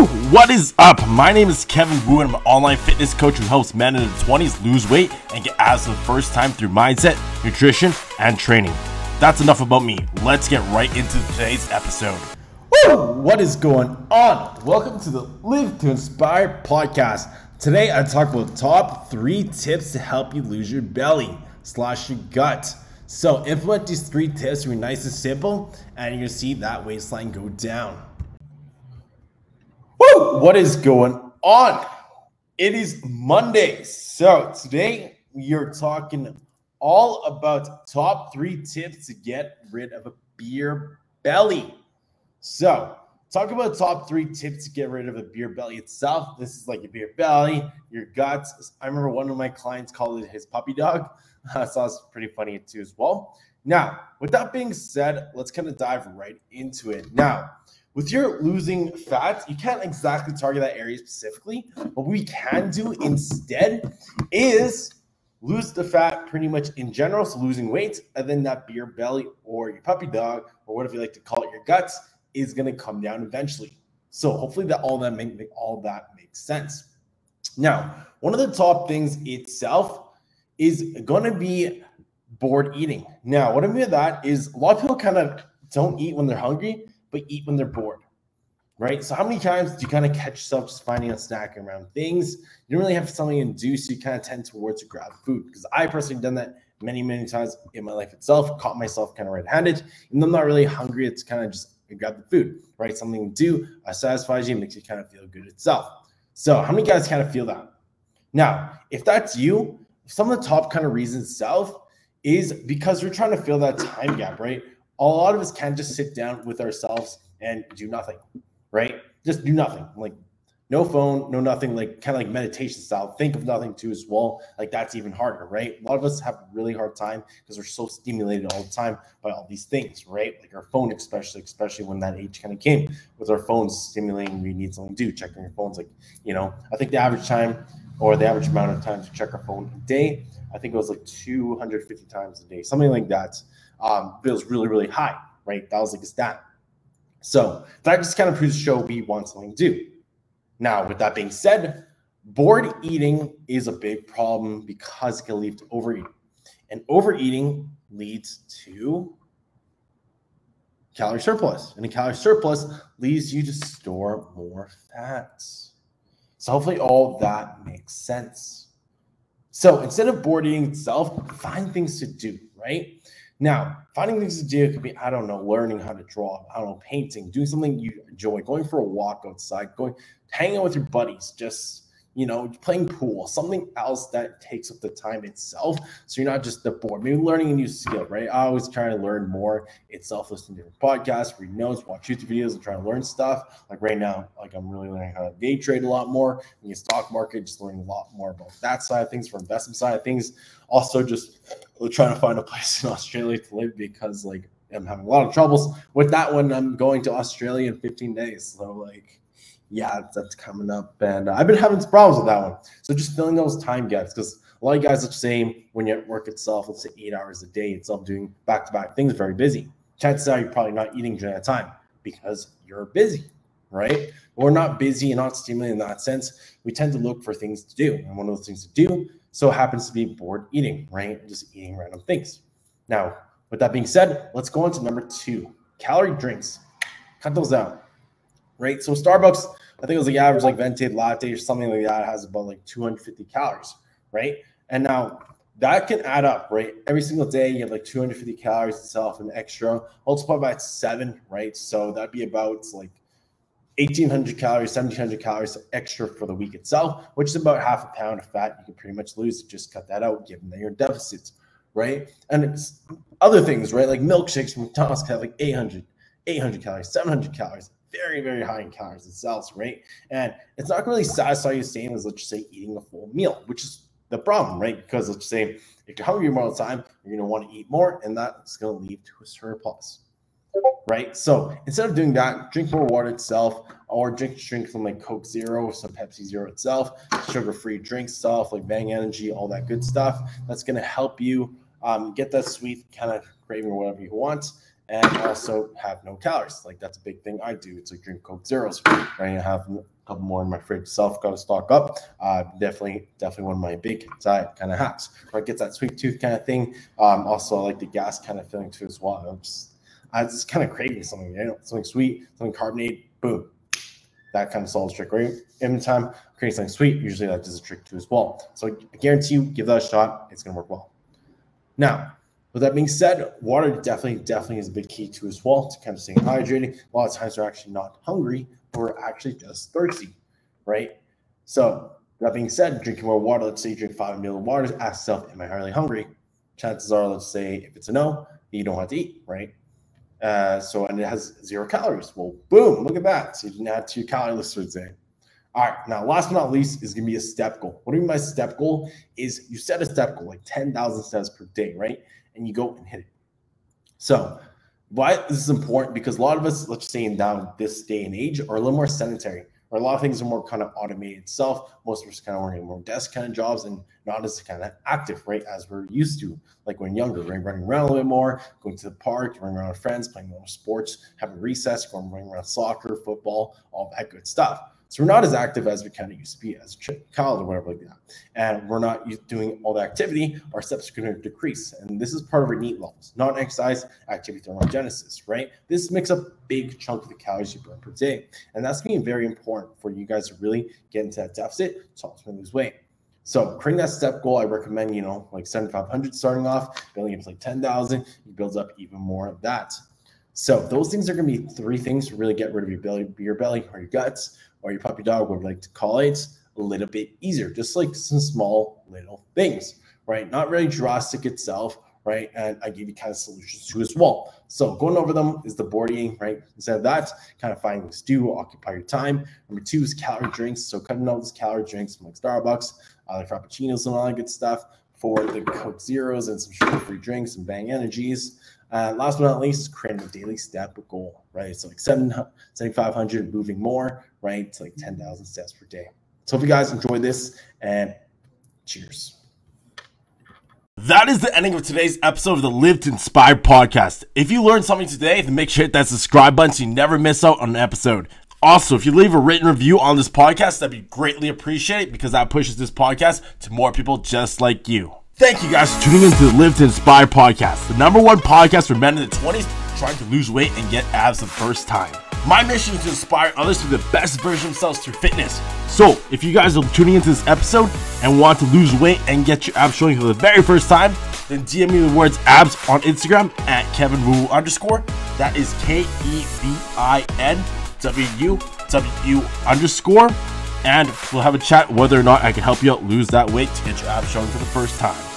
What is up? My name is Kevin Wu, and I'm an online fitness coach who helps men in their 20s lose weight and get abs for the first time through mindset, nutrition, and training. That's enough about me. Let's get right into today's episode. Woo! What is going on? Welcome to the Live to Inspire podcast. Today I talk about top three tips to help you lose your belly slash your gut. So implement these three tips. Be nice and simple, and you're gonna see that waistline go down. What is going on? It is Monday. So today we are talking all about top three tips to get rid of a beer belly. So talk about top three tips to get rid of a beer belly itself. This is like a beer belly, your guts. I remember one of my clients called it his puppy dog. I thought it's pretty funny too as well. Now, with that being said, let's kind of dive right into it. Now, with your losing fat, you can't exactly target that area specifically. What we can do instead is lose the fat pretty much in general, so losing weight, and then that beer belly or your puppy dog or whatever you like to call it, your guts is to come down eventually. So hopefully that all that make, make all that makes sense. Now, one of the top things itself is to be bored eating. Now, what I mean by that is a lot of people kind of don't eat when they're hungry but eat when they're bored. Right. So how many times do you kind of catch yourself just finding a snack around things? You don't really have something to do, so you kind of tend towards to grab food. Because I personally done that many, many times in my life itself, caught myself kind of red-handed. And I'm not really hungry. It's kind of just grab the food, right? Something to do uh, satisfies you, makes you kind of feel good itself. So how many guys kind of feel that? Now, if that's you, some of the top kind of reasons itself is because we're trying to fill that time gap, right? A lot of us can just sit down with ourselves and do nothing, right? Just do nothing. Like no phone, no nothing, like kind of like meditation style. Think of nothing too as well. Like that's even harder, right? A lot of us have a really hard time because we're so stimulated all the time by all these things, right? Like our phone, especially, especially when that age kind of came with our phones stimulating, we need something to do, checking your phones. Like, you know, I think the average time or the average amount of time to check our phone a day, I think it was like 250 times a day, something like that um, feels really, really high, right? That was like a stat. So that just kind of proves to show we want something to do. Now, with that being said, bored eating is a big problem because it can lead to overeating. And overeating leads to calorie surplus. And a calorie surplus leads you to store more fats. So hopefully all that makes sense. So instead of bored eating itself, find things to do, right? Now, finding things to do could be, I don't know, learning how to draw, I don't know, painting, doing something you enjoy, going for a walk outside, going hanging out with your buddies, just you know, playing pool, something else that takes up the time itself. So you're not just the bored. Maybe learning a new skill, right? I always try to learn more itself, listening to podcasts, read notes, watch YouTube videos, and try to learn stuff. Like right now, like I'm really learning how to day trade a lot more in the stock market, just learning a lot more about that side of things, for investment side of things. Also, just trying to find a place in Australia to live because like I'm having a lot of troubles with that one. I'm going to Australia in 15 days. So like yeah, that's coming up. And I've been having problems with that one. So just filling those time gaps because a lot of guys are the same when you're at work itself, let's say eight hours a day itself doing back to back things, very busy. Chances are you're probably not eating during that time because you're busy, right? We're not busy and not stimulated in that sense. We tend to look for things to do. And one of those things to do so happens to be bored eating, right? Just eating random things. Now, with that being said, let's go on to number two calorie drinks. Cut those out right? So Starbucks, I think it was like average like venti latte or something like that has about like 250 calories, right? And now that can add up, right? Every single day you have like 250 calories itself and extra. Multiply by seven, right? So that'd be about like 1800 calories, 1700 calories extra for the week itself, which is about half a pound of fat. You can pretty much lose. Just cut that out, given that you're deficits, right? And it's other things, right? Like milkshakes from McDonald's have like 800, 800 calories, 700 calories, very, very high in calories itself, right? And it's not really satisfy you the same as let's just say eating a full meal, which is the problem, right? Because let's say if you're hungry more all the time, you're gonna want to eat more, and that's gonna lead to a surplus. Right. So instead of doing that, drink more water itself, or drink drink some like Coke Zero or some Pepsi Zero itself, sugar-free drink stuff like Bang Energy, all that good stuff. That's gonna help you um, get that sweet kind of craving or whatever you want and also have no calories. Like that's a big thing I do. It's like drink Coke Zeros, right? I have a couple more in my fridge. Self got to stock up. Uh, definitely, definitely one of my big diet kind of hacks. Right, gets that sweet tooth kind of thing. Um, also, I like the gas kind of feeling too as well. I'm just, I just kind of craving something, you know, something sweet, something carbonated. Boom, that kind of solves trick, right? Every time creating something sweet, usually that does a trick too as well. So I guarantee you, give that a shot. It's gonna work well. Now, with that being said, water definitely, definitely is a big key to as well to kind of staying hydrated. A lot of times we're actually not hungry, we're actually just thirsty, right? So that being said, drinking more water, let's say you drink five milliliters of water, ask yourself, am I really hungry? Chances are, let's say if it's a no, you don't have to eat, right? Uh, so and it has zero calories. Well, boom, look at that. So you didn't add to your calorie list for today. All right, now last but not least is gonna be a step goal. What do you mean by step goal? Is you set a step goal like 10,000 steps per day, right? And you go and hit it. So why this is important because a lot of us, let's say in now this day and age, are a little more sedentary or a lot of things are more kind of automated itself. Most of us kind of working more desk kind of jobs and not as kind of active, right? As we're used to, like when younger, right? Running around a little bit more, going to the park, running around with friends, playing more sports, having recess, going running around soccer, football, all that good stuff. So we're not as active as we kind of used to be as child or whatever like that. And we're not doing all the activity, our steps are going to decrease. And this is part of our NEAT levels, non-exercise activity thermogenesis, right? This makes a big chunk of the calories you burn per day. And that's going to be very important for you guys to really get into that deficit to ultimately lose weight. So creating that step goal, I recommend, you know, like 7,500 starting off, building up to like 10,000, you build up even more of that. So those things are going to be three things to really get rid of your belly, your belly or your guts or your puppy dog would like to call it a little bit easier, just like some small little things, right? Not really drastic itself, right? And I give you kind of solutions to as well. So going over them is the boarding, right? Instead of that, kind of finding things to do, occupy your time. Number two is calorie drinks. So cutting out those calorie drinks from like Starbucks, uh, like Frappuccinos and all that good stuff for the Coke Zeros and some sugar-free drinks and Bang Energies. Uh, last but not least, creating a daily step goal, right? So like 7,500 moving more, right? To like 10,000 steps per day. So if you guys enjoyed this and cheers. That is the ending of today's episode of the Live to Inspire podcast. If you learned something today, then make sure to hit that subscribe button so you never miss out on an episode. Also, if you leave a written review on this podcast, that'd be greatly appreciated because that pushes this podcast to more people just like you. Thank you guys for tuning in to the Live to Inspire podcast, the number one podcast for men in the 20s trying to lose weight and get abs the first time. My mission is to inspire others to be the best version of themselves through fitness. So, if you guys are tuning into this episode and want to lose weight and get your abs showing for the very first time, then DM me the words abs on Instagram at Kevin Wu underscore. That is K E V I N W W underscore. And we'll have a chat whether or not I can help you out lose that weight to get your abs showing for the first time.